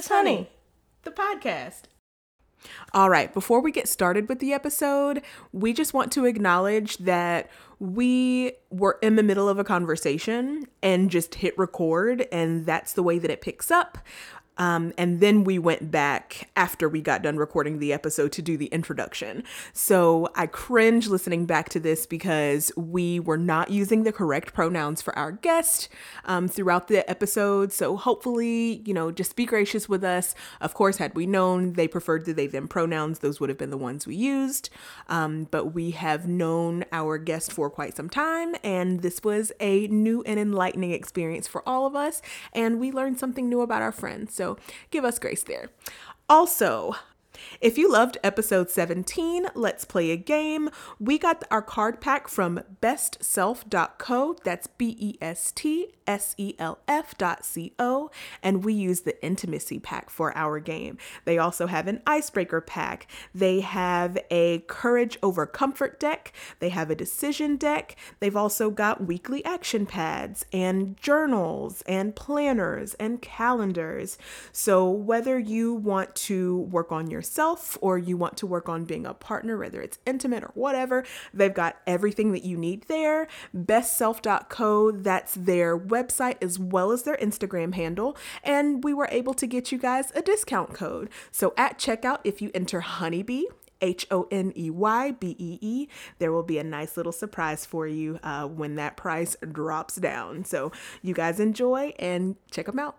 is Honey, the podcast. All right, before we get started with the episode, we just want to acknowledge that we were in the middle of a conversation and just hit record, and that's the way that it picks up. Um, and then we went back after we got done recording the episode to do the introduction. So I cringe listening back to this because we were not using the correct pronouns for our guest um, throughout the episode. So hopefully, you know, just be gracious with us. Of course, had we known they preferred the they them pronouns, those would have been the ones we used. Um, but we have known our guest for quite some time, and this was a new and enlightening experience for all of us. And we learned something new about our friends. So give us grace there. Also, if you loved episode 17, let's play a game. We got our card pack from bestself.co. That's B E S T S E L F dot C O. And we use the intimacy pack for our game. They also have an icebreaker pack. They have a courage over comfort deck. They have a decision deck. They've also got weekly action pads and journals and planners and calendars. So whether you want to work on your yourself or you want to work on being a partner, whether it's intimate or whatever, they've got everything that you need there. Bestself.co, that's their website as well as their Instagram handle. And we were able to get you guys a discount code. So at checkout, if you enter Honeybee, H O N E Y B E E. There will be a nice little surprise for you uh, when that price drops down. So you guys enjoy and check them out.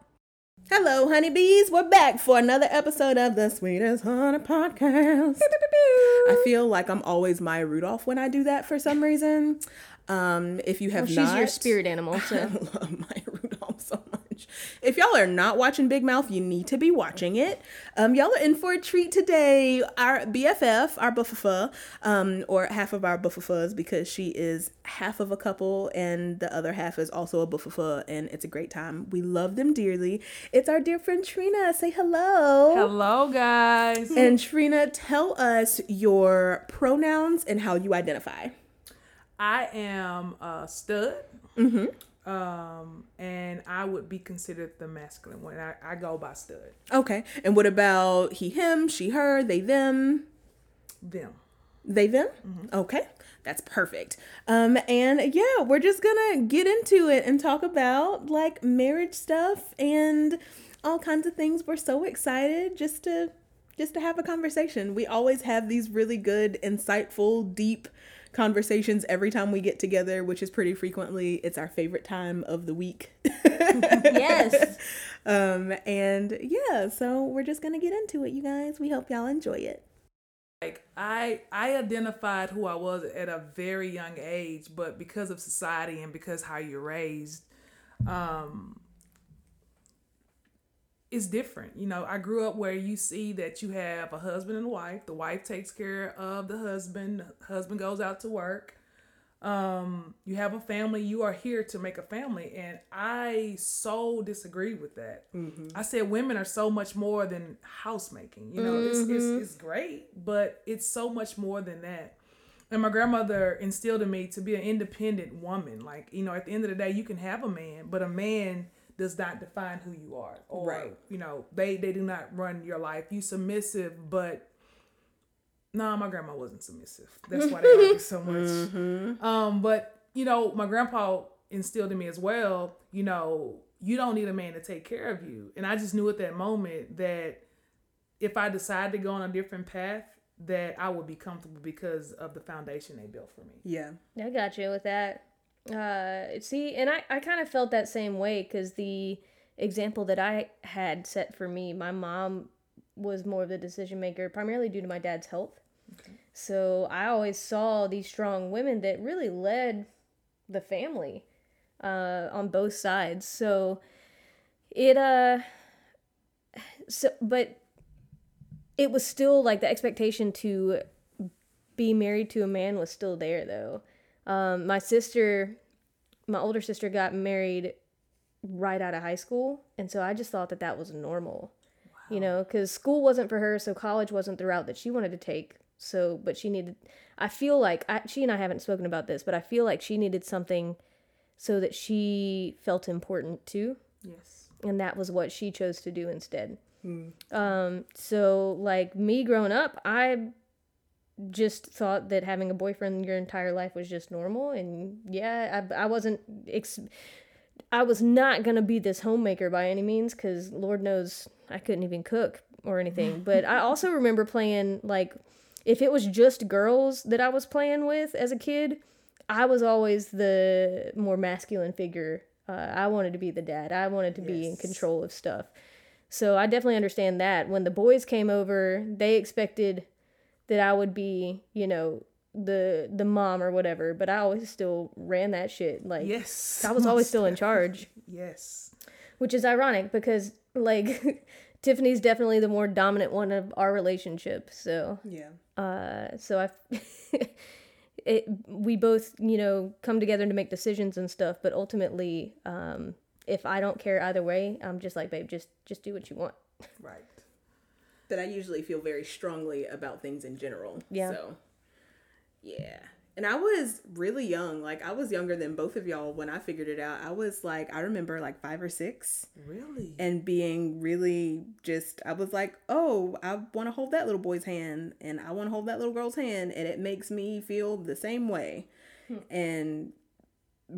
Hello, honeybees. We're back for another episode of the Sweetest Honey Podcast. I feel like I'm always Maya Rudolph when I do that for some reason. Um, if you have well, she's not, your spirit animal. So. I love Maya Rudolph If y'all are not watching Big Mouth, you need to be watching it. Um, y'all are in for a treat today. Our BFF, our buffafa, um, or half of our buffafas, because she is half of a couple and the other half is also a buffafa, and it's a great time. We love them dearly. It's our dear friend Trina. Say hello. Hello, guys. And Trina, tell us your pronouns and how you identify. I am a stud. Mm-hmm um, and I would be considered the masculine one. I, I go by stud. Okay. And what about he, him, she, her, they, them? Them. They, them? Mm-hmm. Okay. That's perfect. Um, and yeah, we're just gonna get into it and talk about like marriage stuff and all kinds of things. We're so excited just to just to have a conversation. We always have these really good, insightful, deep conversations every time we get together, which is pretty frequently. It's our favorite time of the week. yes. Um, and yeah, so we're just gonna get into it, you guys. We hope y'all enjoy it. Like I I identified who I was at a very young age, but because of society and because how you're raised, um, is different. You know, I grew up where you see that you have a husband and a wife. The wife takes care of the husband. husband goes out to work. Um, you have a family. You are here to make a family, and I so disagree with that. Mm-hmm. I said women are so much more than housemaking. You know, mm-hmm. it's, it's mm-hmm. it's great, but it's so much more than that. And my grandmother instilled in me to be an independent woman. Like you know, at the end of the day, you can have a man, but a man does not define who you are or right. you know they they do not run your life. You submissive but no nah, my grandma wasn't submissive. That's why they argue so much. Mm-hmm. um but you know my grandpa instilled in me as well you know you don't need a man to take care of you. And i just knew at that moment that if i decided to go on a different path that i would be comfortable because of the foundation they built for me. Yeah. I got you with that uh see and i i kind of felt that same way because the example that i had set for me my mom was more of the decision maker primarily due to my dad's health. Okay. so i always saw these strong women that really led the family uh on both sides. So it uh so but it was still like the expectation to be married to a man was still there though um, my sister, my older sister, got married right out of high school, and so I just thought that that was normal. Wow. You know, because school wasn't for her, so college wasn't the route that she wanted to take. So, but she needed. I feel like I, she and I haven't spoken about this, but I feel like she needed something so that she felt important too. Yes. And that was what she chose to do instead. Um, so like me growing up, I just thought that having a boyfriend your entire life was just normal, and yeah, I, I wasn't. Ex- I was not gonna be this homemaker by any means, because Lord knows I couldn't even cook or anything. But I also remember playing like, if it was just girls that I was playing with as a kid, I was always the more masculine figure. Uh, I wanted to be the dad. I wanted to be in control of stuff. So I definitely understand that. When the boys came over, they expected that I would be, you know, the the mom or whatever, but I always still ran that shit. Like Yes. I was always still in charge, Yes. which is ironic because like Tiffany's definitely the more dominant one of our relationship. So Yeah. uh, so I, it we both you know come together to make decisions and stuff. But ultimately, um, if I don't care either way, I'm just like, babe, just just do what you want. Right. But I usually feel very strongly about things in general. Yeah. So, yeah. And I was really young. Like, I was younger than both of y'all when I figured it out. I was like, I remember like five or six Really? and being really just, I was like, oh, I want to hold that little boy's hand and I want to hold that little girl's hand. And it makes me feel the same way. Hmm. And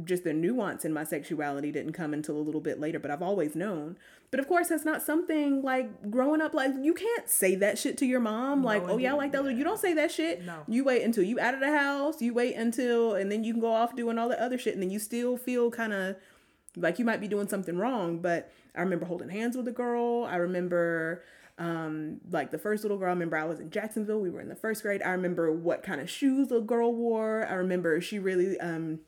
just the nuance in my sexuality didn't come until a little bit later, but I've always known. But of course, that's not something like growing up. Like you can't say that shit to your mom. like, oh yeah, I like that. little You don't say that shit. No. You wait until you out of the house. You wait until, and then you can go off doing all the other shit, and then you still feel kind of like you might be doing something wrong. But I remember holding hands with a girl. I remember um like the first little girl I remember I was in Jacksonville we were in the first grade I remember what kind of shoes the girl wore I remember she really um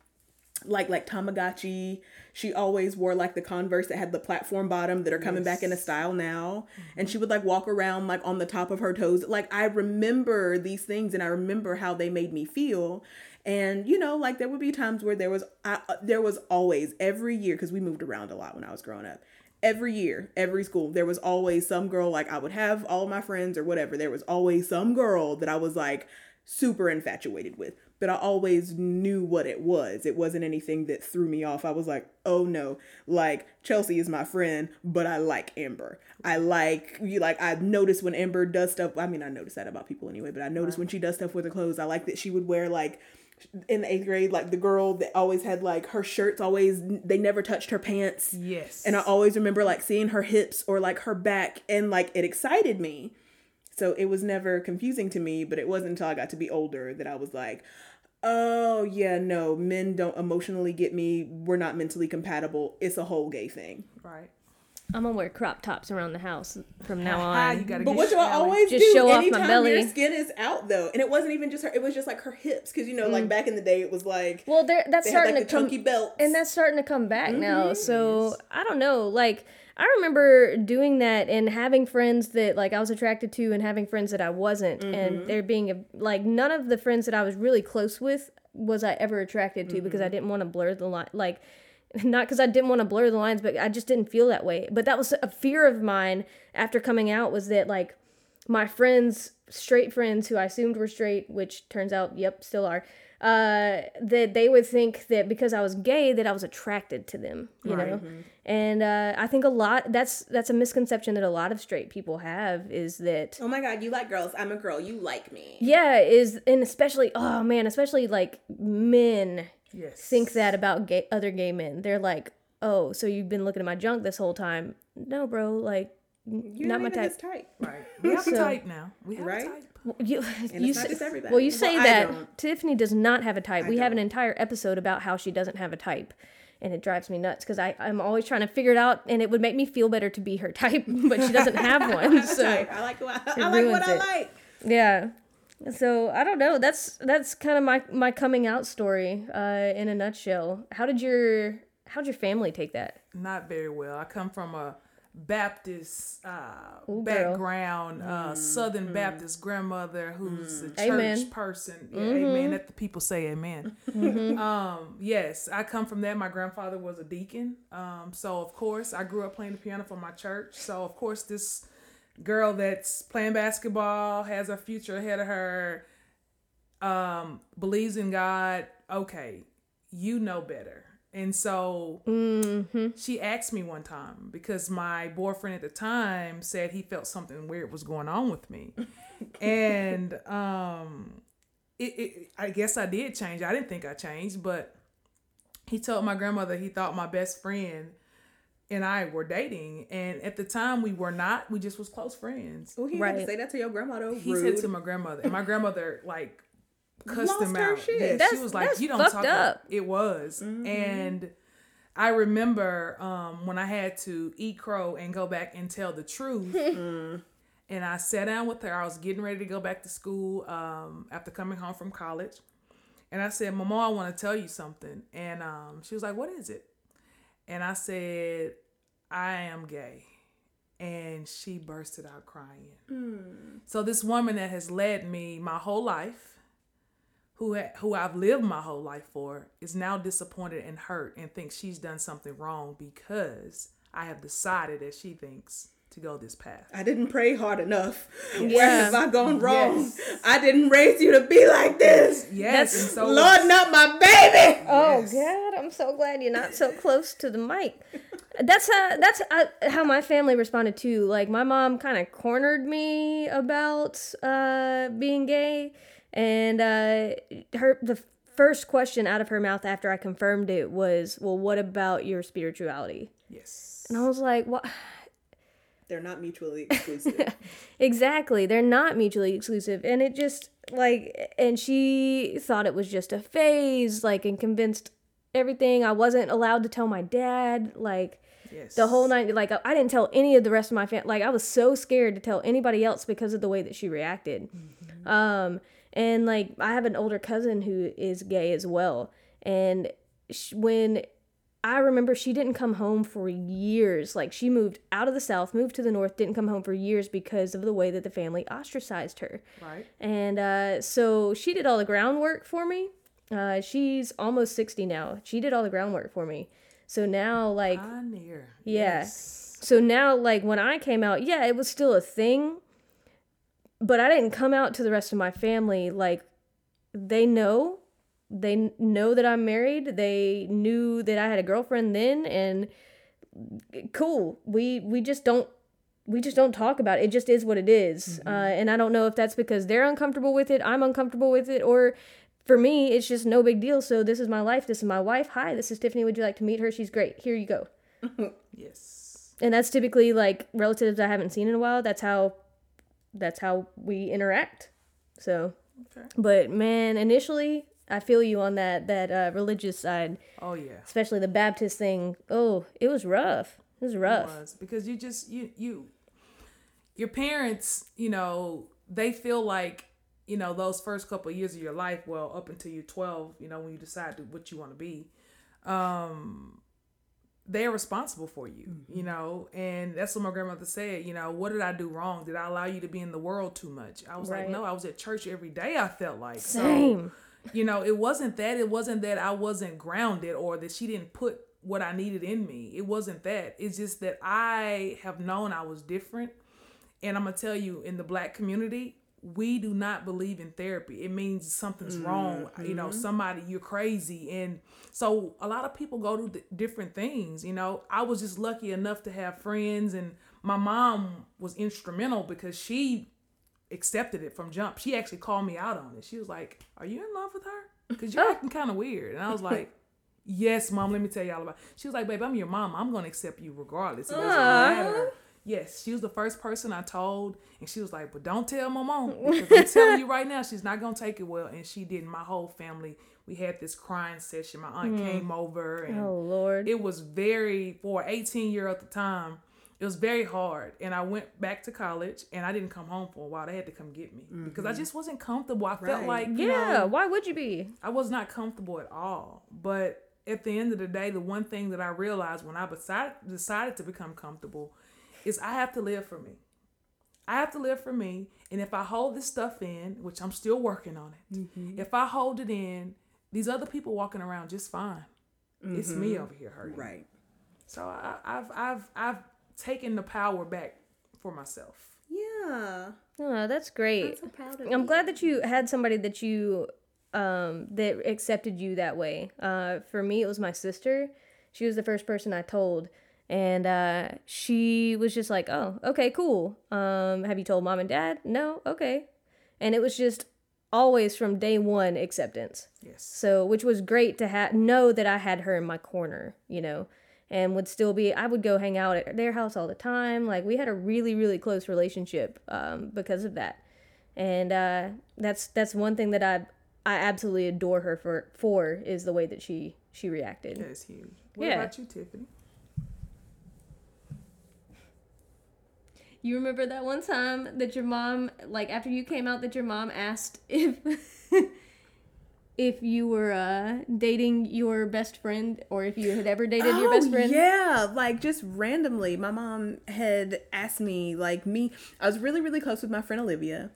like like Tamagotchi. She always wore like the Converse that had the platform bottom that are coming back into style now. And she would like walk around like on the top of her toes. Like I remember these things and I remember how they made me feel. And you know, like there would be times where there was I, uh, there was always every year because we moved around a lot when I was growing up. Every year, every school, there was always some girl like I would have all my friends or whatever. There was always some girl that I was like super infatuated with but I always knew what it was. It wasn't anything that threw me off. I was like, oh no, like Chelsea is my friend, but I like Amber. I like you like I notice when Amber does stuff. I mean, I notice that about people anyway, but I notice when she does stuff with her clothes. I like that she would wear like in the eighth grade, like the girl that always had like her shirts always they never touched her pants. Yes. And I always remember like seeing her hips or like her back and like it excited me. So it was never confusing to me, but it wasn't until I got to be older that I was like, oh, yeah, no, men don't emotionally get me. We're not mentally compatible. It's a whole gay thing. right. I'm gonna wear crop tops around the house from now on. you gotta But what do I Sally. always Just do show off my belly. your skin is out though? And it wasn't even just her, it was just like her hips. Cause you know, like mm. back in the day, it was like, well, there that's they had starting like to come, chunky belts. and that's starting to come back now. Mm-hmm. So I don't know. Like I remember doing that and having friends that like I was attracted to, and having friends that I wasn't, and mm-hmm. there being a like none of the friends that I was really close with was I ever attracted to because I mm-hmm. didn't want to blur the line. Like not because I didn't want to blur the lines, but I just didn't feel that way. But that was a fear of mine after coming out was that like my friends, straight friends who I assumed were straight, which turns out, yep, still are, uh, that they would think that because I was gay that I was attracted to them, you know. And uh, I think a lot that's that's a misconception that a lot of straight people have is that oh my God, you like girls. I'm a girl. You like me. yeah is and especially oh man especially like men Yes. think that about gay other gay men. They're like, oh, so you've been looking at my junk this whole time? No, bro, like. You're not my type. type. Right. We have So- a type now. We have Right? a type. You, you say, everybody. well, you Well, say I that don't. Tiffany does not have a type. I we have an entire episode about how she doesn't have a type, and it drives me nuts because I'm always trying to figure it out, and it would make me feel better to be her type, but she doesn't have one. So Type. I like what I, I like what I like. yeah. So I don't know. That's that's kind of my my coming out story uh, in a nutshell. How did your how did your family take that? Not very well. I come from a Baptist uh, Ooh, background, uh, Southern Baptist grandmother who's a church Amen. person. Yeah, Amen. That the people say amen. Um, yes, I come from that. My grandfather was a deacon. Um, so, of course, I grew up playing the piano for my church. So, of course, this girl that's playing basketball has a future ahead of her, um, believes in God. Okay, you know better. And so Mm-hmm. she asked me one time because my boyfriend at the time said he felt something weird was going on with me. and um it, it I guess I did change. I didn't think I changed, but he told my grandmother he thought my best friend and I were dating and at the time we were not. We just was close friends. Oh, he had to Right. say that to your grandmother. He Rude. said to my grandmother, and my grandmother like cussed Lost him out. shit. Yeah, she was like, "You don't talk." up. About. It was, and I remember um, when I had to eat crow and go back and tell the truth. And I sat down with her. I was getting ready to go back to school um, after coming home from college. And I said, Mama, I want to tell you something. And um, she was like, What is it? And I said, I am gay. And she bursted out crying. So this woman that has led me my whole life, who ha- who I've lived my whole life for, is now disappointed and hurt and thinks she's done something wrong because I have decided that she thinks to go this path. I didn't pray hard enough. Where have I gone wrong? Yes. I didn't raise you to be like this. Yes, That's- and so Lord, not my baby. Oh Yes. God, I'm so glad you're not so close to the mic. That's how that's uh, how my family responded too. Like my mom kind of cornered me about uh, being gay, and uh, her the first question out of her mouth after I confirmed it was, "Well, what about your spirituality?" yes. And I was like, "What?" They're not mutually exclusive. Exactly. They're not mutually exclusive. And it just like and she thought it was just a phase, like and convinced everything. I wasn't allowed to tell my dad, like Yes. the whole night like I didn't tell any of the rest of my family like I was so scared to tell anybody else because of the way that she reacted. Um and like I have an older cousin who is gay as well. And sh- when I remember she didn't come home for years. Like she moved out of the south, moved to the north, didn't come home for years because of the way that the family ostracized her. Right. And uh, so she did all the groundwork for me. Uh, she's almost 60 now. She did all the groundwork for me. So now, like, Pioneer. Yeah. Yes. so now, like, when I came out, yeah, it was still a thing, but I didn't come out to the rest of my family. Like, they know, they know that I'm married. They knew that I had a girlfriend then, and cool. We we just don't we just don't talk about it. It just is what it is. Uh, and I don't know if that's because they're uncomfortable with it, I'm uncomfortable with it, or for me, it's just no big deal. So this is my life. This is my wife. Hi, this is Tiffany. Would you like to meet her? She's great. Here you go Yes. and that's typically like relatives I haven't seen in a while. That's how that's how we interact. So, Okay. but man, initially I feel you on that that uh, religious side, Oh yeah. especially the Baptist thing. Oh, it was rough. It was rough. was because you just you you your parents you know they feel like you know those first couple of years of your life well up until you're 12 you know when you decide to, what you want to be um they're responsible for you you mm-hmm. know? And that's what my grandmother said you know what did i do wrong? Did i allow you to be in the world too much? I was Right. like no i was at church every day i felt like. So, Same. you know it wasn't that it wasn't that i wasn't grounded or that she didn't put what i needed in me. It wasn't that. It's just that i have known i was different. And i'm gonna tell you in the black community we do not believe in therapy it means something's wrong you know mm-hmm. somebody you're crazy and so a lot of people go to th- different things you know i was just lucky enough to have friends and my mom was instrumental because she accepted it from jump. She actually called me out on it. She was like, "Are you in love with her? Because you're acting kind of weird." And I was like, "Yes, mom. Let me tell y'all about." She was like, "Babe, I'm your mom. I'm gonna accept you regardless. It doesn't matter." Yes, she was the first person I told, and she was like, "But don't tell my mom because I'm telling you right now, she's not gonna take it well." And she did. My whole family, we had this crying session. My aunt mm-hmm. came over, and Oh Lord. it was very for 18 year at the time it was very hard and i went back to college and i didn't come home for a while they had to come get me because i mm-hmm. just wasn't comfortable i felt Right. like you yeah. know, Why would you be? i was not comfortable at all but at the end of the day the one thing that i realized when i decided, decided to become comfortable is i have to live for me i have to live for me and if i hold this stuff in which i'm still working on it if i hold it in these other people walking around just fine it's me over here hurting right. so I, I've I've I've taken the power back for myself. Yeah. Oh, that's great. I'm so proud of I'm you. glad that you had somebody that you um, that accepted you that way. Uh, for me, it was my sister. She was the first person I told, and uh, she was just like, "Oh, okay, cool. Um, have you told mom and dad? No, okay." And it was just always from day one acceptance. Yes. So, which was great to have know that I had her in my corner, you know, and would still be. I would go hang out at their house all the time. Like we had a really, really close relationship um, because of that, and uh, that's that's one thing that I I absolutely adore her for for is the way that she she reacted. That is huge. What Yeah. about you, Tiffany? You remember that one time that your mom, like after you came out, that your mom asked if if you were uh, dating your best friend or if you had ever dated your best friend. Oh, Yeah, like just randomly, my mom had asked me, like me, I was really, really close with my friend Olivia,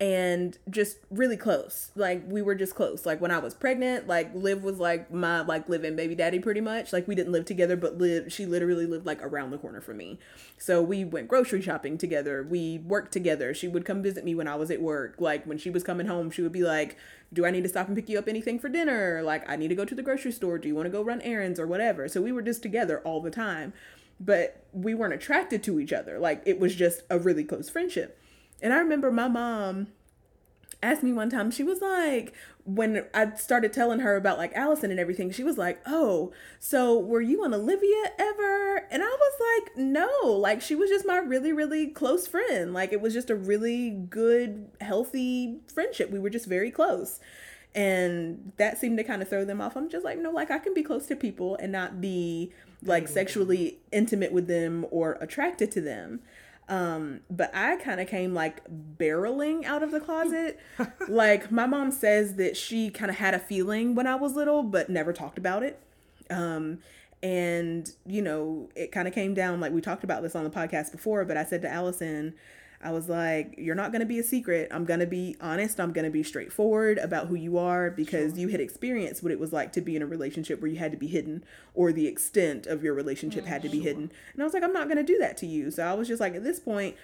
and just really close. Like we were just close. Like when I was pregnant, like Liv was like my like live-in baby daddy pretty much. Like we didn't live together, but Liv she literally lived like around the corner from me. So we went grocery shopping together. We worked together. She would come visit me when I was at work. Like when she was coming home, she would be like, "Do I need to stop and pick you up anything for dinner? Like I need to go to the grocery store. Do you want to go run errands or whatever?" So we were just together all the time. But we weren't attracted to each other. Like it was just a really close friendship. And I remember my mom asked me one time, she was like, when I started telling her about like Allison and everything, she was like, Oh, so were you and Olivia ever? And I was like, No, like she was just my really, really close friend. Like it was just a really good, healthy friendship. We were just very close. And that seemed to kind of throw them off. I'm just like, no, like I can be close to people and not be like sexually intimate with them or attracted to them. Um, but I kind of came like barreling out of the closet. like my mom says that she kind of had a feeling when I was little, but never talked about it. Um, and you know, it kind of came down like we talked about this on the podcast before, but I said to Allison, I was like, You're not going to be a secret. I'm going to be honest. I'm going to be straightforward about who you are because you had experienced what it was like to be in a relationship where you had to be hidden or the extent of your relationship oh, had to be hidden. And I was like, I'm not going to do that to you. So I was just like, At this point,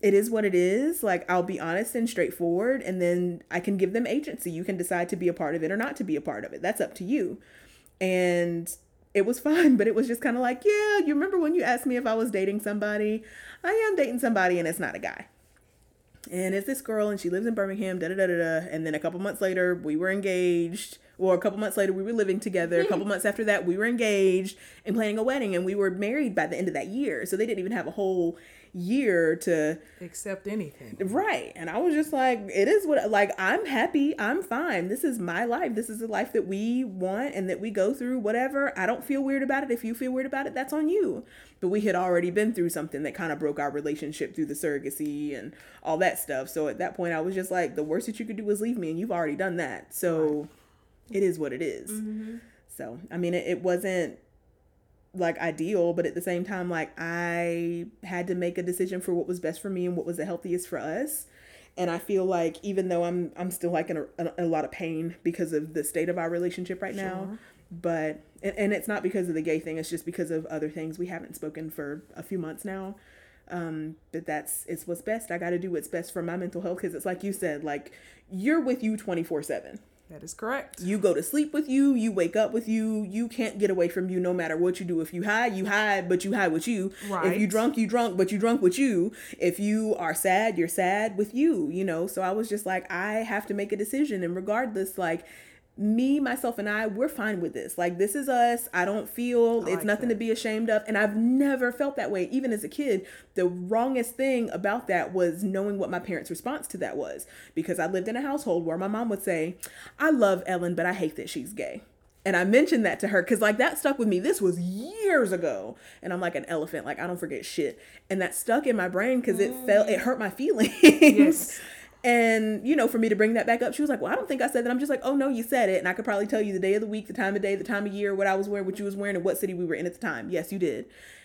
it is what it is. Like, I'll be honest and straightforward, and then I can give them agency. You can decide to be a part of it or not to be a part of it. That's up to you. And it was fun, but it was just kind of like, yeah, you remember when you asked me if I was dating somebody? I am dating somebody, and it's not a guy. And it's this girl, and she lives in Birmingham, da da da da da. And then a couple months later, we were engaged. Or a couple months later, we were living together. A couple months after that, we were engaged and planning a wedding, and we were married by the end of that year. So they didn't even have a whole year to Accept anything. Right. And I was just like, it is what, like, I'm happy. I'm fine. This is my life. This is the life that we want and that we go through, whatever. I don't feel weird about it. If you feel weird about it, that's on you. But we had already been through something that kind of broke our relationship through the surrogacy and all that stuff. So at that point, I was just like, the worst that you could do is leave me. And you've already done that. So it is what it is. Mm-hmm. So, I mean, it, it wasn't like ideal, but at the same time, like I had to make a decision for what was best for me and what was the healthiest for us. And I feel like even though I'm I'm still like in a, a lot of pain because of the state of our relationship right now, but and, and it's not because of the gay thing. It's just because of other things we haven't spoken for a few months now. Um, but that's it's what's best. I got to do what's best for my mental health because it's like you said, like you're with you twenty four seven. That is correct. You go to sleep with you, you wake up with you, you can't get away from you no matter what you do. If you hide, you hide, but you hide with you. If you drunk, you drunk, but you drunk with you. If you are sad, you're sad with you, you know? So I was just like, I have to make a decision. And regardless, like, me, myself, and I, we're fine with this. Like, this is us. I don't feel it's like nothing that. to be ashamed of. And I've never felt that way, even as a kid. The wrongest thing about that was knowing what my parents' response to that was. Because I lived in a household where my mom would say, I love Ellen, but I hate that she's gay. And I mentioned that to her because, like, that stuck with me. This was years ago. And I'm like an elephant. Like, I don't forget shit. And that stuck in my brain because it felt, it mm. hurt my feelings. Yes. And, you know, for me to bring that back up, she was like, Well, I don't think I said that. I'm just like, Oh, no, you said it. And I could probably tell you the day of the week, the time of day, the time of year, what I was wearing, what you was wearing, and what city we were in at the time. Yes, you did.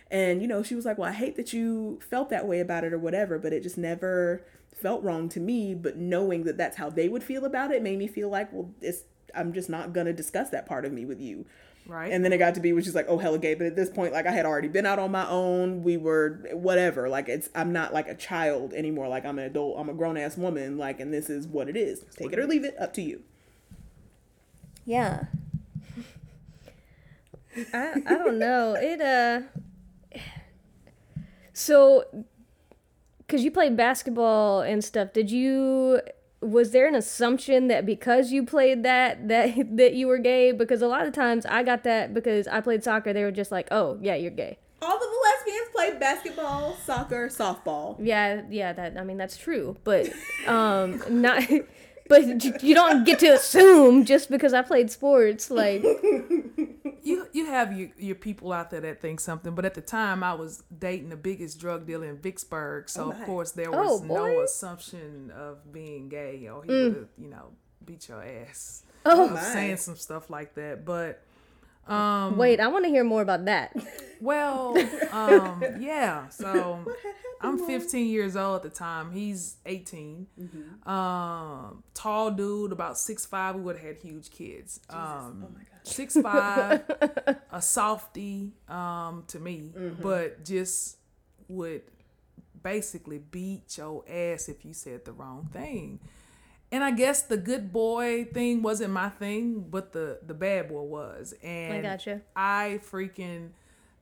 And, you know, she was like, Well, I hate that you felt that way about it or whatever, but it just never felt wrong to me. But knowing that that's how they would feel about it made me feel like, Well, it's I'm just not gonna discuss that part of me with you. Right. And then it got to be which is like, oh hella gay. But at this point, like I had already been out on my own. We were whatever. Like it's I'm not like a child anymore. Like I'm an adult. I'm a grown ass woman. Like and this is what it is. Take it or leave it. Up to you. Yeah. I I don't know. It uh so cuz you played basketball and stuff, did you was there an assumption that because you played that that that you were gay because a lot of times I got that because I played soccer they were just like, "Oh, yeah, you're gay." All of the lesbians played basketball, soccer, softball. Yeah, yeah, that I mean that's true, but um not but you- you don't get to assume just because I played sports like you you have your, your people out there that think something, but at the time I was dating the biggest drug dealer in Vicksburg, so of oh, course there Oh, was no assumption of being gay or he mm. would have you know beat your ass. Oh, of my. saying some stuff like that, but um Wait, I want to hear more about that. well um yeah so I'm 15 years old at the time. He's 18. Um, tall dude, about 6'5". We would have had huge kids. Um, oh. 6'5", a softy um, to me, but just would basically beat your ass if you said the wrong thing. And I guess the good boy thing wasn't my thing, but the the bad boy was. And gotcha. I freaking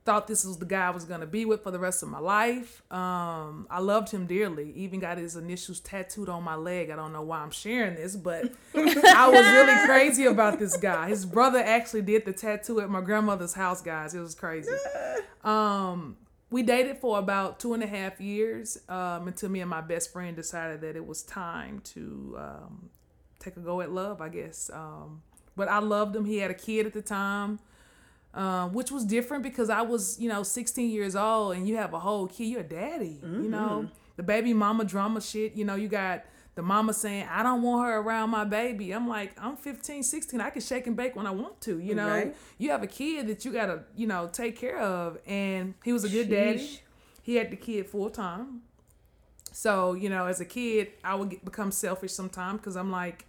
thought this was the guy I was gonna be with for the rest of my life. Um, I loved him dearly. Even got his initials tattooed on my leg. I don't know why I'm sharing this, but I was really crazy about this guy. His brother actually did the tattoo at my grandmother's house, guys. It was crazy. Um, we dated for about two and a half years um, until me and my best friend decided that it was time to um, take a go at love, I guess. Um, but I loved him. He had a kid at the time, um, which was different because I was, you know, 16 years old and you have a whole kid. You're a daddy, you know, the baby mama drama shit. You know, you got the mama saying, I don't want her around my baby. I'm like, I'm 15, 16. I can shake and bake when I want to, you know. Right. You have a kid that you got to, you know, take care of. And he was a good daddy. He had the kid full time. So, you know, as a kid, I would get, become selfish sometimes because I'm like,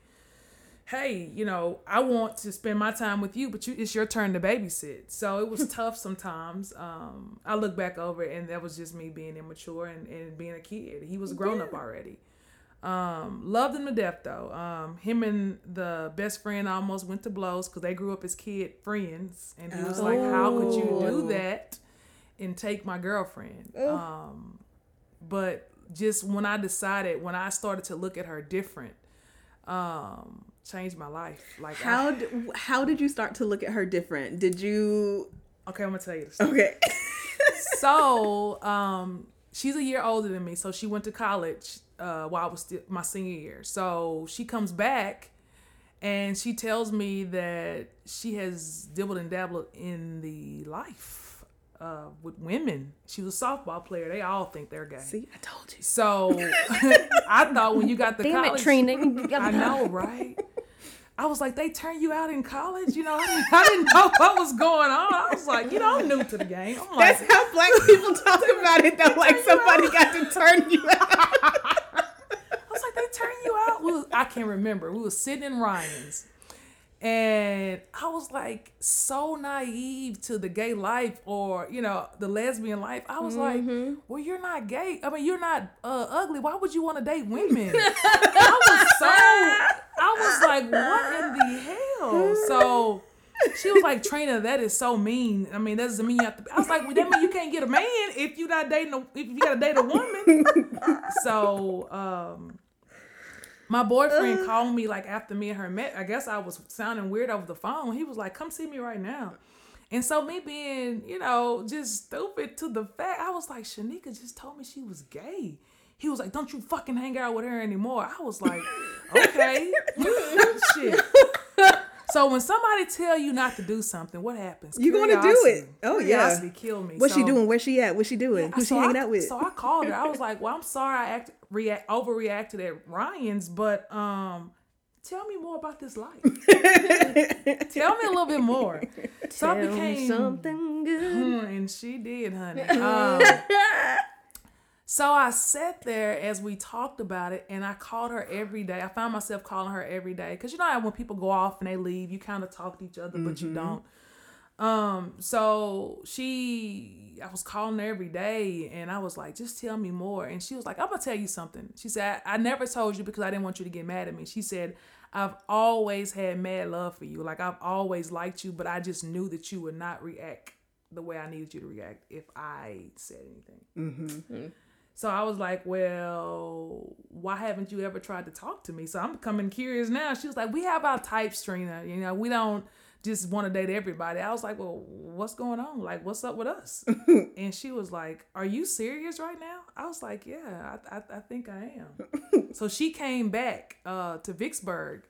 hey, you know, I want to spend my time with you, but you, it's your turn to babysit. So it was tough sometimes. Um, I look back over it, and that was just me being immature and, and being a kid. He was grown up already. Um, loved him to death though. Um, him and the best friend almost went to blows because they grew up as kid friends, and he was like, "How could you Oh. do that and take my girlfriend?" Um, but just when I decided, when I started to look at her different, um, changed my life. Like, How d- how did you start to look at her different? Did you okay, I'm gonna tell you the story. Okay. so um she's a year older than me so she went to college uh while i was still my senior year so she comes back and she tells me that she has dibbled and dabbled in the life uh with women she was a softball player they all think they're gay See, I told you. so i thought when you got the Damn it, college Trina. I know, right? I was like, they turn you out in college, you know. I didn't, I didn't know what was going on. I was like, you know, I'm new to the game. I'm like, That's how black people talk about it though. Like somebody got to turn you out. I was like, they turn you out. We was, I can't remember. We was sitting in Ryan's, and I was like so naive to the gay life or you know the lesbian life. I was like, well, you're not gay. I mean, you're not uh, ugly. Why would you want to date women? I was so. I was like, what in the hell? So. She was like, Trina, that is so mean. I mean, that doesn't mean you have to. I was like, well, that mean you can't get a man if you're not dating a, if you gotta date a woman. so, um, my boyfriend uh. called me like after me and her met. I guess I was sounding weird over the phone. He was like, "Come see me right now." And so me being, you know, just stupid to the fact, I was like, Shanika just told me she was gay. He was like, "Don't you fucking hang out with her anymore." I was like, "Okay, you shit." So when somebody tell you not to do something, what happens? You're gonna do it. Oh, yeah. Curiosity kill me. What's she So- doing? Where's she at? What's she doing? Who's she hanging I, out with? So I called her. I was like, "Well, I'm sorry I act react overreacted at Ryan's, but um, tell me more about this life. tell me a little bit more." So I Tell me became something good. Hmm, and she did, honey. Um, So I sat there as we talked about it, and I called her every day. I found myself calling her every day because you know how when people go off and they leave, you kind of talk to each other, but you mm-hmm. don't. Um, so she, I was calling her every day, and I was like, "Just tell me more." And she was like, "I'm gonna tell you something." She said, "I, I never told you because I didn't want you to get mad at me." She said, "I've always had mad love for you. Like I've always liked you, but I just knew that you would not react the way I needed you to react if I said anything." Mm-hmm. Mm. So I was like, well, why haven't you ever tried to talk to me? So I'm becoming curious now. She was like, we have our types, Trina. You know, we don't just want to date everybody. I was like, well, what's going on? Like, what's up with us? and she was like, are you serious right now? I was like, yeah, I, I, I think I am. so she came back uh, to Vicksburg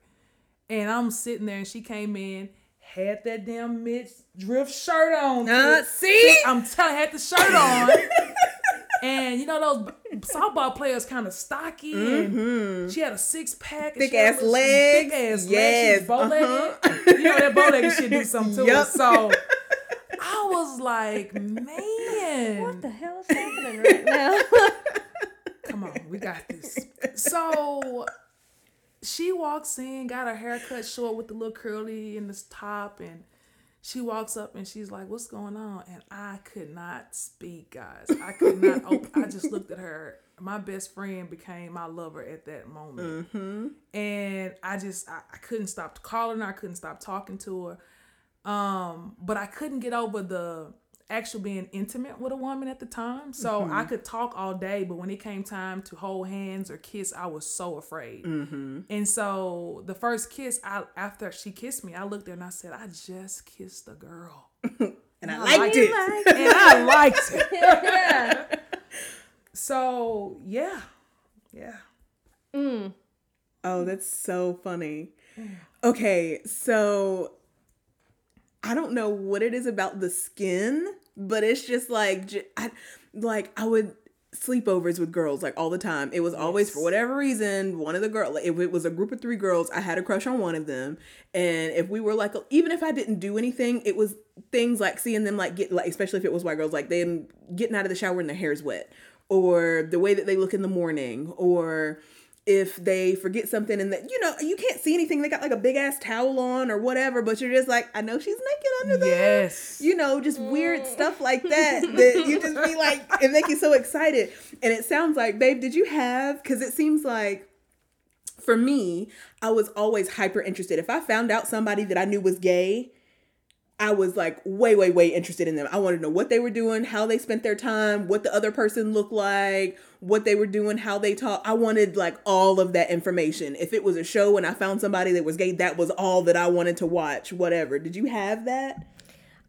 and I'm sitting there and she came in, had that damn Mitch drift shirt on. Uh, see? I'm telling had the shirt on. and you know those softball players kind of stocky and she had a six pack Mm-hmm. Thick ass legs. thick ass Yes, legs. Bow-legged. you know that bow legged shit do something to Yup. us. So I was like, man, What the hell is happening right now? come on, we got this. So she walks in, got her hair cut short with the little curly in this top, and she walks up and she's like, "What's going on?" And I could not speak, guys. I could not. Open, I just looked at her. My best friend became my lover at that moment, and I just I, I couldn't stop calling her. I couldn't stop talking to her. Um, but I couldn't get over the actual being intimate with a woman at the time. So mm-hmm. I could talk all day, but when it came time to hold hands or kiss, I was so afraid. Mm-hmm. And so the first kiss, I after she kissed me, I looked there and I said, I just kissed a girl. And I liked it. and I liked it. yeah. So yeah. Yeah. Mm. Oh, that's so funny. Okay, so I don't know what it is about the skin, but it's just like I, like I would sleepovers with girls like all the time. It was always for whatever reason one of the girl if it was a group of 3 girls, I had a crush on one of them. And if we were like even if I didn't do anything, it was things like seeing them like get like especially if it was white girls like them getting out of the shower and their hair's wet or the way that they look in the morning or if they forget something and that you know you can't see anything. They got like a big ass towel on or whatever but you're just like i know she's naked under there. Yes. you know just weird mm. stuff like that that you just be like and make you so excited. And it sounds like babe did you have? Because it seems like for me i was always hyper interested. If i found out somebody that i knew was gay I was like way, way, way interested in them. I wanted to know what they were doing, how they spent their time, what the other person looked like, what they were doing, how they talk. I wanted like all of that information. If it was a show and I found somebody that was gay, that was all that I wanted to watch, whatever. Did you have that?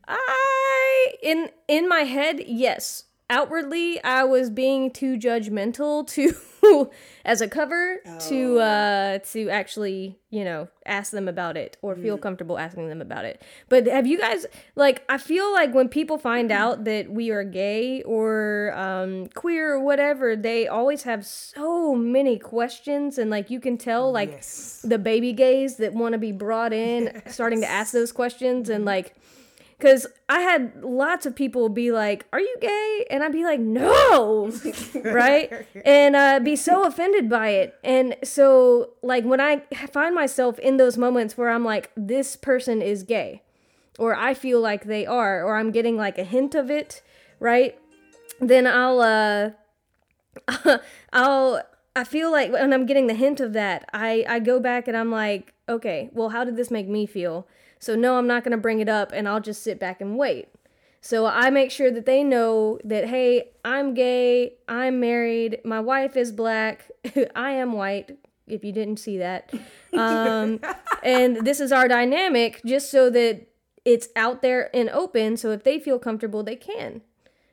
I in in my head, yes. Outwardly, I was being too judgmental to as a cover to uh to actually, you know, ask them about it or feel comfortable asking them about it. But have you guys like I feel like when people find out that we are gay or um queer or whatever, they always have so many questions and like you can tell like Yes. the baby gays that want to be brought in starting to ask those questions and like because i had lots of people be like are you gay? And i'd be like no! Right? And uh, be so offended by it. And so like when i find myself in those moments where i'm like this person is gay or i feel like they are or i'm getting like a hint of it right? Then i'll uh I'll I feel like when I'm getting the hint of that, I I go back and I'm like, okay, well, how did this make me feel? So no, I'm not going to bring it up and I'll just sit back and wait. So I make sure that they know that hey, I'm gay, I'm married, my wife is black, I am white if you didn't see that. Um and this is our dynamic just so that it's out there and open so if they feel comfortable they can.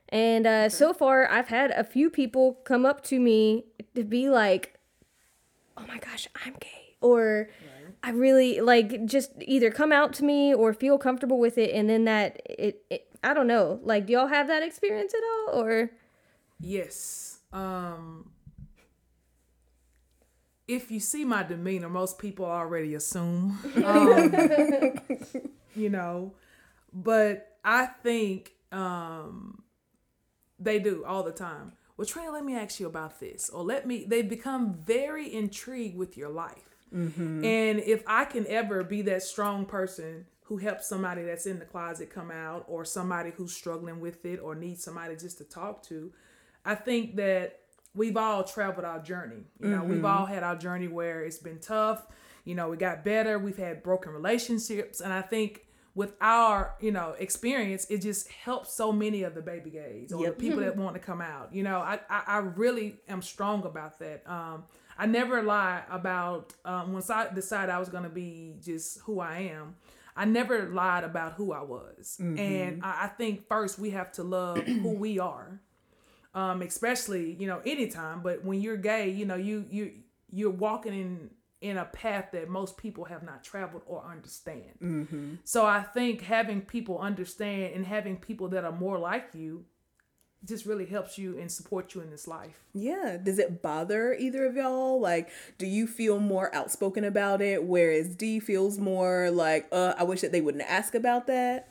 And uh, so far, I've had a few people come up to me to be like, "Oh my gosh, I'm gay," or "I really like just either come out to me or feel comfortable with it." And then that it, it I don't know. Like, do y'all have that experience at all, or Yes. Um if you see my demeanor, most people already assume. Um, you know, but I think um they do all the time. well, Trina, let me ask you about this, or let me. They become very intrigued with your life, and if I can ever be that strong person who helps somebody that's in the closet come out, or somebody who's struggling with it, or needs somebody just to talk to, I think that we've all traveled our journey. You know, we've all had our journey where it's been tough. You know, we got better. We've had broken relationships, and I think with our you know experience, it just helps so many of the baby gays or Yep. the people that want to come out. You know, I, I I really am strong about that. Um, I never lie about um, once I decided I was gonna be just who I am. I never lied about who I was, and I, I think first we have to love who we are um especially you know anytime but when you're gay you know you you you're walking in in a path that most people have not traveled or understand. So i think having people understand and having people that are more like you just really helps you and support you in this life Yeah. Does it bother either of y'all? Like, do you feel more outspoken about it, whereas D feels more like, uh, I wish that they wouldn't ask about that?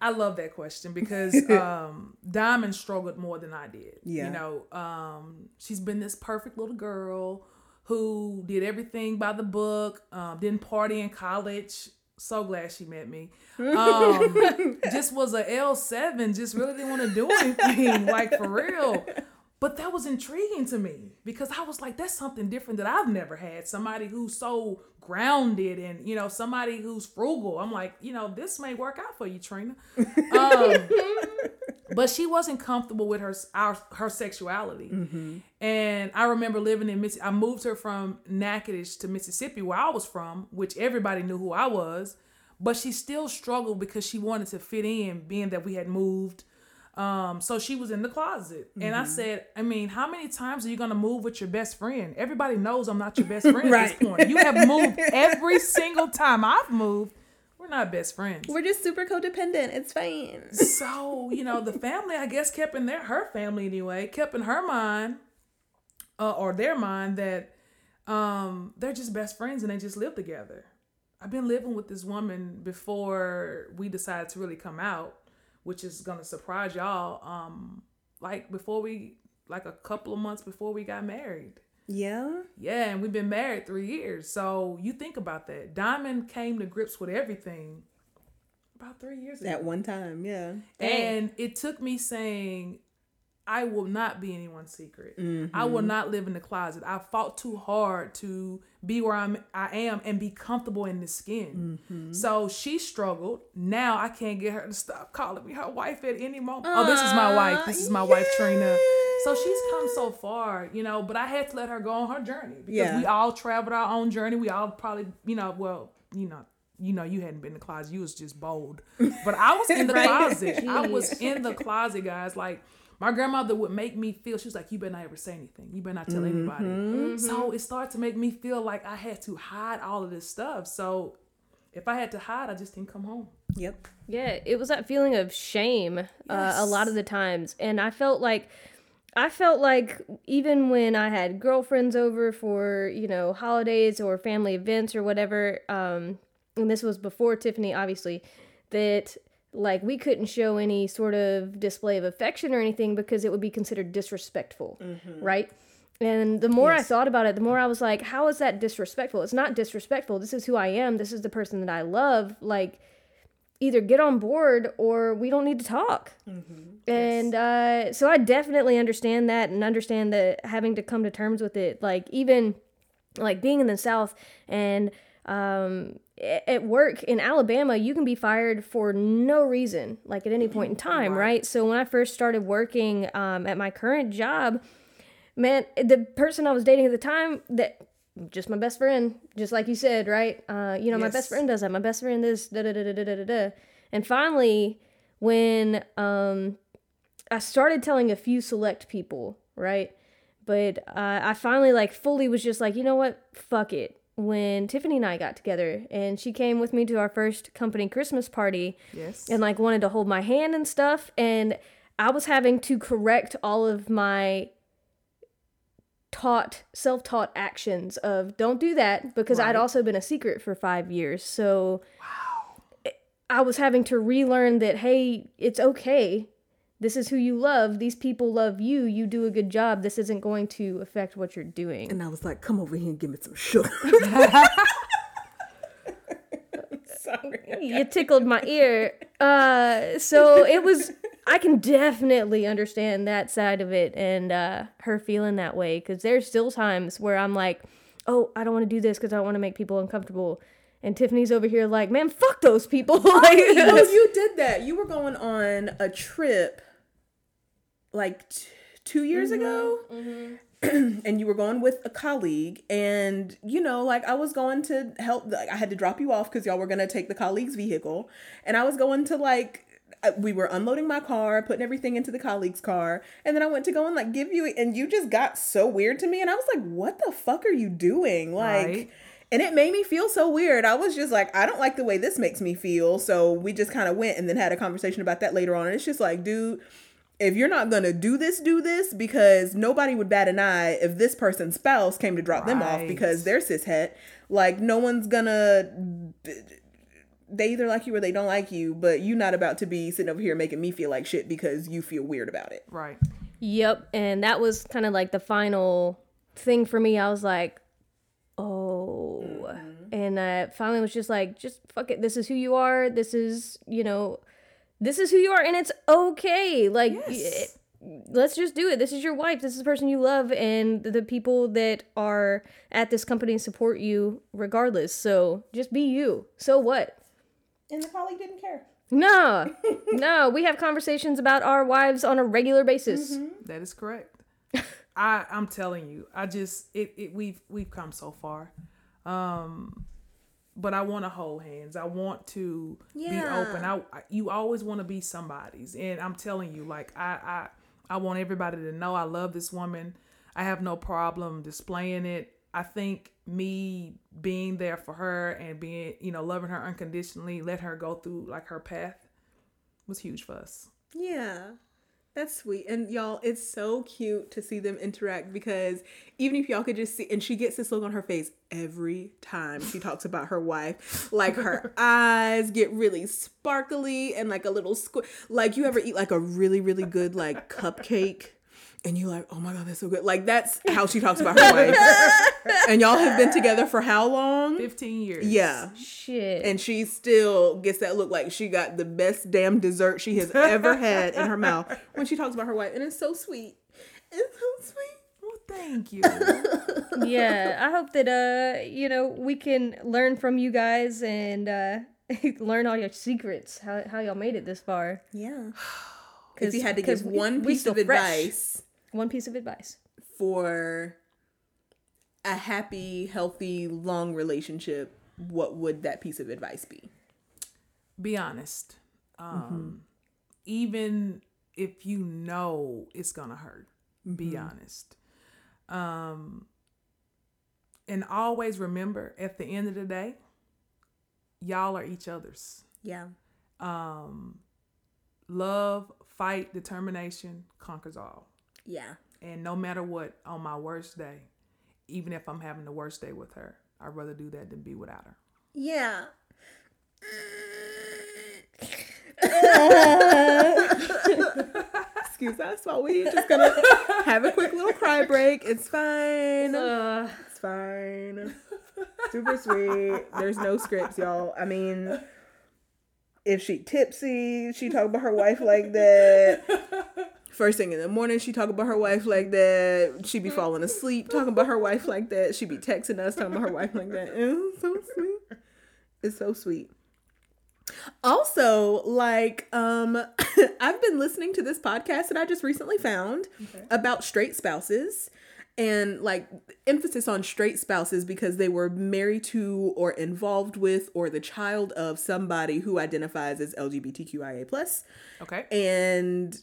I love that question because um, Diamond struggled more than I did. Yeah. You know, um, she's been this perfect little girl who did everything by the book, um, didn't party in college. So glad she met me. Um, just was a L7, just really didn't want to do anything, like for real. But that was intriguing to me because I was like, that's something different that I've never had. Somebody who's so grounded and, you know, somebody who's frugal. I'm like, you know, this may work out for you, Trina. Um, but she wasn't comfortable with her our, her sexuality. And I remember living in Mississippi. I moved her from Natchitoches to Mississippi, where I was from, which everybody knew who I was. But she still struggled because she wanted to fit in, being that we had moved. Um, so she was in the closet. And I said, I mean, how many times are you gonna move with your best friend? Everybody knows I'm not your best friend at this point. You have moved every single time I've moved. We're not best friends. We're just super codependent. It's fine. So, you know, the family, I guess, kept in their her family anyway, kept in her mind, uh, or their mind that um they're just best friends and they just live together. I've been living with this woman before we decided to really come out, which is gonna surprise y'all. Um, like before we, like a couple of months before we got married. Yeah. Yeah, and we've been married three years. So you think about that. Diamond came to grips with everything about three years ago. At one time. Yeah. And it took me saying, I will not be anyone's secret. I will mm-hmm. not live in the closet. I fought too hard to be where I'm I am and be comfortable in this skin. Mm-hmm. So she struggled. Now I can't get her to stop calling me her wife at any moment. oh, this is my wife. This is my wife Trina. So she's come so far, you know, but I had to let her go on her journey because Yeah. we all traveled our own journey. We all probably, you know, well, you know, you know, you hadn't been in the closet. You was just bold. But I was in the closet. I was in the closet, guys. Like my grandmother would make me feel. She was like, "You better not ever say anything. You better not tell anybody." So it started to make me feel like I had to hide all of this stuff. So if I had to hide, I just didn't come home. Yep. Yeah, it was that feeling of shame uh, a lot of the times. And I felt like I felt like even when I had girlfriends over for, you know, holidays or family events or whatever, um, and this was before Tiffany, obviously, that like we couldn't show any sort of display of affection or anything because it would be considered disrespectful, right? And the more I thought about it, the more I was like, how is that disrespectful? It's not disrespectful. This is who I am. This is the person that I love. Like, either get on board or we don't need to talk. And uh, so I definitely understand that and understand that having to come to terms with it, like even like being in the South and um, at work in Alabama, you can be fired for no reason, like at any point in time, right? So when I first started working um, at my current job, man, the person I was dating at the time that just my best friend, just like you said, right? Uh, you know, my best friend does that. My best friend is da da da da da da. da. And finally, when um, I started telling a few select people, right? But uh, I finally like fully was just like, you know what? Fuck it. When Tiffany and I got together, and she came with me to our first company Christmas party, Yes. and like wanted to hold my hand and stuff and i was having to correct all of my taught self-taught actions of don't do that because i'd also been a secret for five years so wow. I was having to relearn that hey it's okay this is who you love. These people love you. You do a good job. This isn't going to affect what you're doing. And I was like, come over here and give me some sugar. Sorry. you tickled my ear. Uh, so it was. I can definitely understand that side of it and uh, her feeling that way because there's still times where I'm like, oh, I don't want to do this because I want to make people uncomfortable. And Tiffany's over here like, man, fuck those people. like, no, you did that. You were going on a trip like t- two years mm-hmm, ago. Mm-hmm. and you were going with a colleague and you know like i was going to help like i had to drop you off because y'all were going to take the colleague's vehicle and i was going to like we were unloading my car putting everything into the colleague's car and then i went to go and like give you and you just got so weird to me and i was like what the fuck are you doing like Right. and it made me feel so weird. I was just like, I don't like the way this makes me feel. So we just kind of went and then had a conversation about that later on. And it's just like, dude, if you're not gonna do this, do this because nobody would bat an eye if this person's spouse came to drop them off because they're cishet. Like no one's gonna. They either like you or they don't like you, but you're not about to be sitting over here making me feel like shit because you feel weird about it. Right. Yep, and that was kind of like the final thing for me. I was like, oh, mm-hmm. and I finally was just like, just fuck it. This is who you are. This is you know, this is who you are, and it's okay. Like, Yes. y- let's just do it. This is your wife. This is the person you love, and the people that are at this company support you regardless. So just be you. So what? And the colleague didn't care. No, no, we have conversations about our wives on a regular basis. That is correct. I I'm telling you, I just it, it we've we've come so far. Um but I want to hold hands. I want to be open. I, I you always want to be somebody's and I'm telling you like I I I want everybody to know I love this woman. I have no problem displaying it. I think me being there for her and being, you know, loving her unconditionally, let her go through like her path was huge for us. Yeah. That's sweet. And y'all, it's so cute to see them interact because even if y'all could just see, and she gets this look on her face every time she talks about her wife. Like her eyes get really sparkly and like a little squ- like you ever eat like a really, really good like cupcake and you're like, oh my God, that's so good. Like that's how she talks about her wife. and y'all have been together for how long? 15 years. Yeah. Shit. and she still gets that look like she got the best damn dessert she has ever had in her mouth when she talks about her wife, and it's so sweet. It's so sweet. Well, thank you. yeah, I hope that uh, you know, we can learn from you guys and uh learn all your secrets, how how y'all made it this far. Yeah. If you had to 'cause give we- one piece of fresh. advice One piece of advice. for a happy, healthy, long relationship, what would that piece of advice be? Be honest. Um, Even if you know it's going to hurt, be honest. Um, and always remember at the end of the day, y'all are each other's. Yeah. Um, love, fight, determination conquers all. Yeah. And no matter what, on my worst day, even if I'm having the worst day with her, I'd rather do that than be without her. Yeah. Excuse us while we just gonna have a quick little cry break. It's fine. Uh, It's fine. Super sweet. There's no scripts, y'all. I mean, if she tipsy, she talk about her wife like that. First thing in the morning, she talk about her wife like that. She be falling asleep talking about her wife like that. She be texting us talking about her wife like that. It's so sweet. It's so sweet. Also, like, um, I've been listening to this podcast that I just recently found about straight spouses and like emphasis on straight spouses because they were married to or involved with or the child of somebody who identifies as LGBTQIA plus Okay. and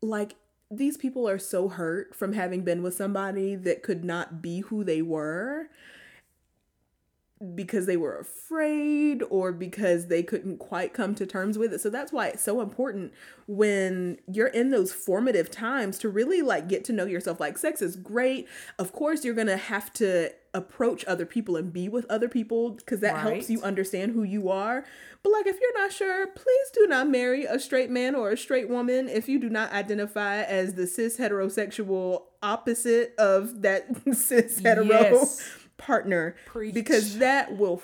like these people are so hurt from having been with somebody that could not be who they were because they were afraid or because they couldn't quite come to terms with it. So that's why it's so important when you're in those formative times to really like get to know yourself. Like sex is great. Of course, you're going to have to approach other people and be with other people because that helps you understand who you are. But like if you're not sure, please do not marry a straight man or a straight woman if you do not identify as the cis heterosexual opposite of that cis hetero Yes. Partner Preach. because that will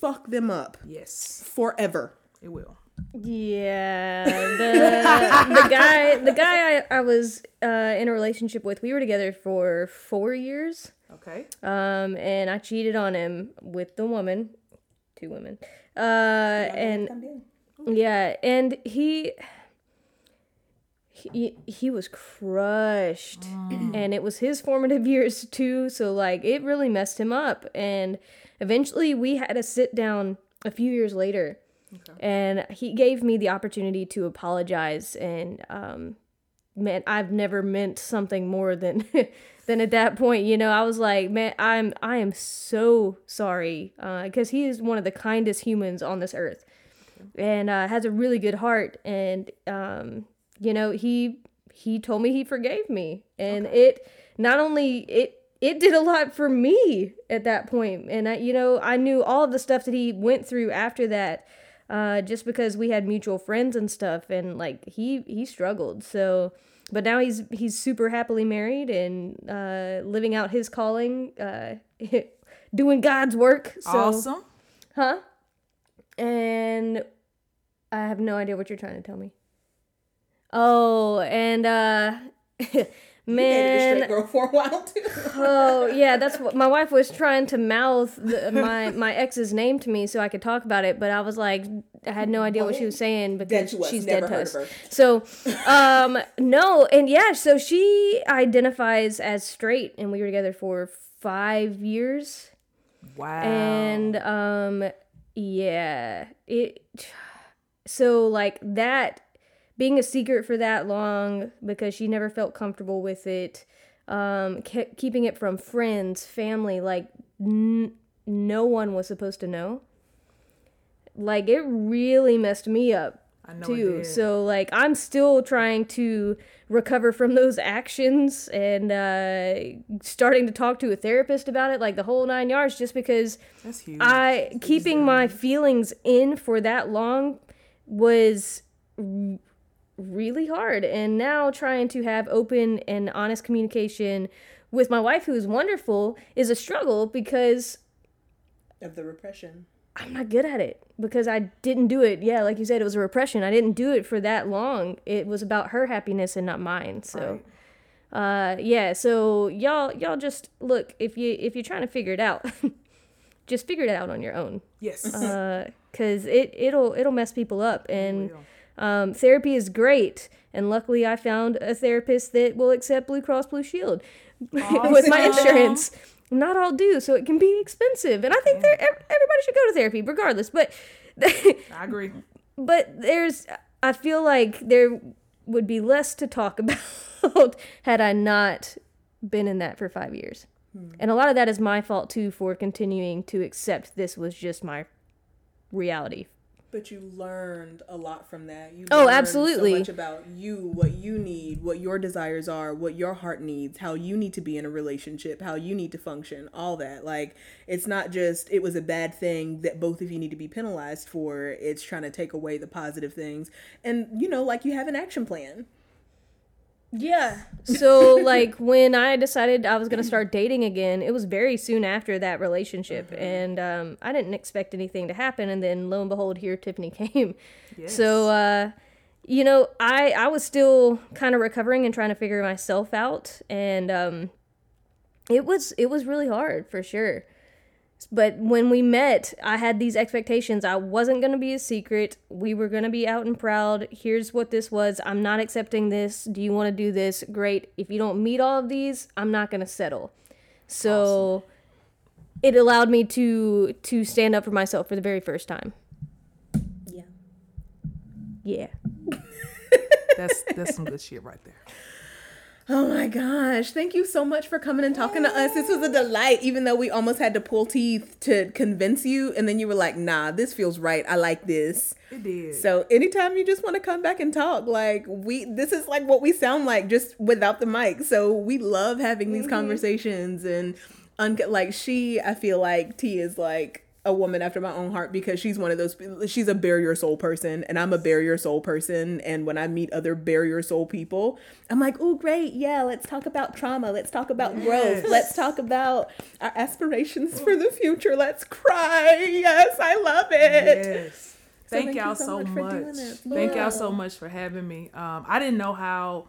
fuck them up Yes, forever. it will. Yeah, the the guy the guy I, I was uh, in a relationship with, we were together for four years. Okay. Um, and I cheated on him with the woman, two women. Uh, and yeah, and he he he was crushed, and it was his formative years too. So like, it really messed him up. And eventually, we had a sit down a few years later, and he gave me the opportunity to apologize. And um, man, I've never meant something more than than at that point. You know, I was like, man, I'm I am so sorry because he is one of the kindest humans on this earth, and uh, has a really good heart. And um, you know, he he told me he forgave me, and it not only it. It did a lot for me at that point, and I, you know, I knew all of the stuff that he went through after that, uh, just because we had mutual friends and stuff, and like he he struggled. So, but now he's he's super happily married and uh, living out his calling, uh, doing God's work. So, awesome. huh? And I have no idea what you're trying to tell me. Oh, and uh, man, girl for a while too. Oh yeah, that's what my wife was trying to mouth the, my my ex's name to me so I could talk about it, but I was like, I had no idea what she was saying because she was. she's Never dead to heard us. of her. So, um, no, and yeah, so she identifies as straight, and we were together for five years, Wow. and um, yeah, it. So like that being a secret for that long because she never felt comfortable with it um kept keeping it from friends family like n- no one was supposed to know. Like it really messed me up I know it too. so like i'm still trying to recover from those actions and uh starting to talk to a therapist about it like the whole nine yards just because That's huge. I keeping my feelings in for that long was really hard and now trying to have open and honest communication with my wife who is wonderful is a struggle because Of the repression. I'm not good at it because I didn't do it. Yeah, like you said it was a repression. I didn't do it for that long. It was about her happiness and not mine. So uh yeah, so y'all y'all just look if you if you're trying to figure it out just figure it out on your own yes. uh, cause it it'll it'll mess people up and. Um, therapy is great and luckily I found a therapist that will accept Blue Cross Blue Shield with my insurance. Not all do, so it can be expensive, and I think there everybody should go to therapy regardless. But I agree. but there's I feel like there would be less to talk about had I not been in that for five years. And a lot of that is my fault too for continuing to accept this was just my reality. But you learned a lot from that. You Oh, absolutely. So much about you, what you need, what your desires are, what your heart needs, how you need to be in a relationship, how you need to function, all that. Like it's not just it was a bad thing that both of you need to be penalized for. It's trying to take away the positive things. And you know, like you have an action plan. Yeah. So like when I decided I was gonna start dating again, it was very soon after that relationship, and um, I didn't expect anything to happen, and then lo and behold, here Tiffany came. So uh, you know, I I was still kind of recovering and trying to figure myself out, and um, it was it was really hard for sure. But when we met, I had these expectations. I wasn't going to be a secret. We were going to be out and proud. Here's what this was. I'm not accepting this. Do you want to do this? Great. If you don't meet all of these, I'm not going to settle. So it allowed me to to stand up for myself for the very first time. Yeah. Yeah. That's that's some good shit right there. Oh my gosh. Thank you so much for coming and talking to us. This was a delight, even though we almost had to pull teeth to convince you. And then you were like, nah, this feels right. I like this. It did. So anytime you just want to come back and talk, like we this is like what we sound like just without the mic. So we love having these mm-hmm. conversations and un- like she I feel like T is like a woman after my own heart because she's one of those she's a barrier soul person and I'm a barrier soul person and when I meet other barrier soul people I'm like oh great yeah let's talk about trauma let's talk about growth let's talk about our aspirations for the future let's cry yes I love it Yes. Thank, thank you y'all so so much much. for doing this. Thank Yeah. y'all so much for having me. Um, I didn't know how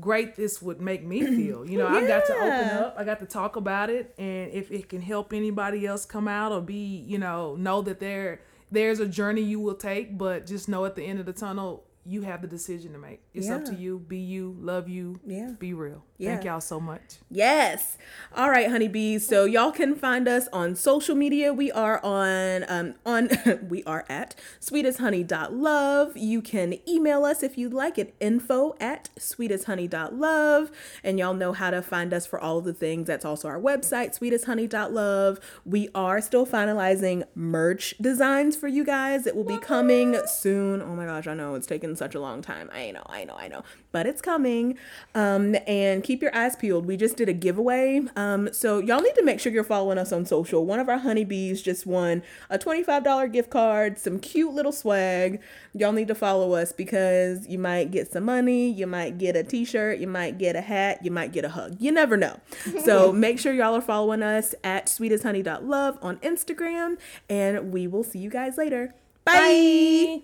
great this would make me feel. You know, I got to open up. I got to talk about it, and if it can help anybody else come out or be, you know, know that there there's a journey you will take, but just know at the end of the tunnel. You have the decision to make. It's up to you. Be you. Love you. Yeah. Be real. Yeah. Thank y'all so much. Yes. All right, honeybees. So y'all can find us on social media. We are on um on we are at sweetesthoney.love. You can email us if you'd like at info at sweetesthoney.love. And y'all know how to find us for all of the things. That's also our website, sweetesthoney.love. We are still finalizing merch designs for you guys. It will be coming soon. Oh my gosh, I know it's such a long time. I know, I know, I know. But it's coming. Um, and keep your eyes peeled. We just did a giveaway. Um, so y'all need to make sure you're following us on social. One of our honeybees just won a $25 gift card, some cute little swag. Y'all need to follow us because you might get some money, you might get a t-shirt, you might get a hat, you might get a hug. You never know. So make sure y'all are following us at sweetesthoney.love on Instagram, and we will see you guys later. Bye.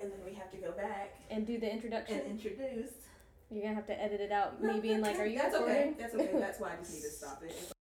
And then we have to go back And do the introduction. introduce. You're gonna have to edit it out. Maybe in like, are you That's recording? okay. That's okay. That's why I just need to stop it.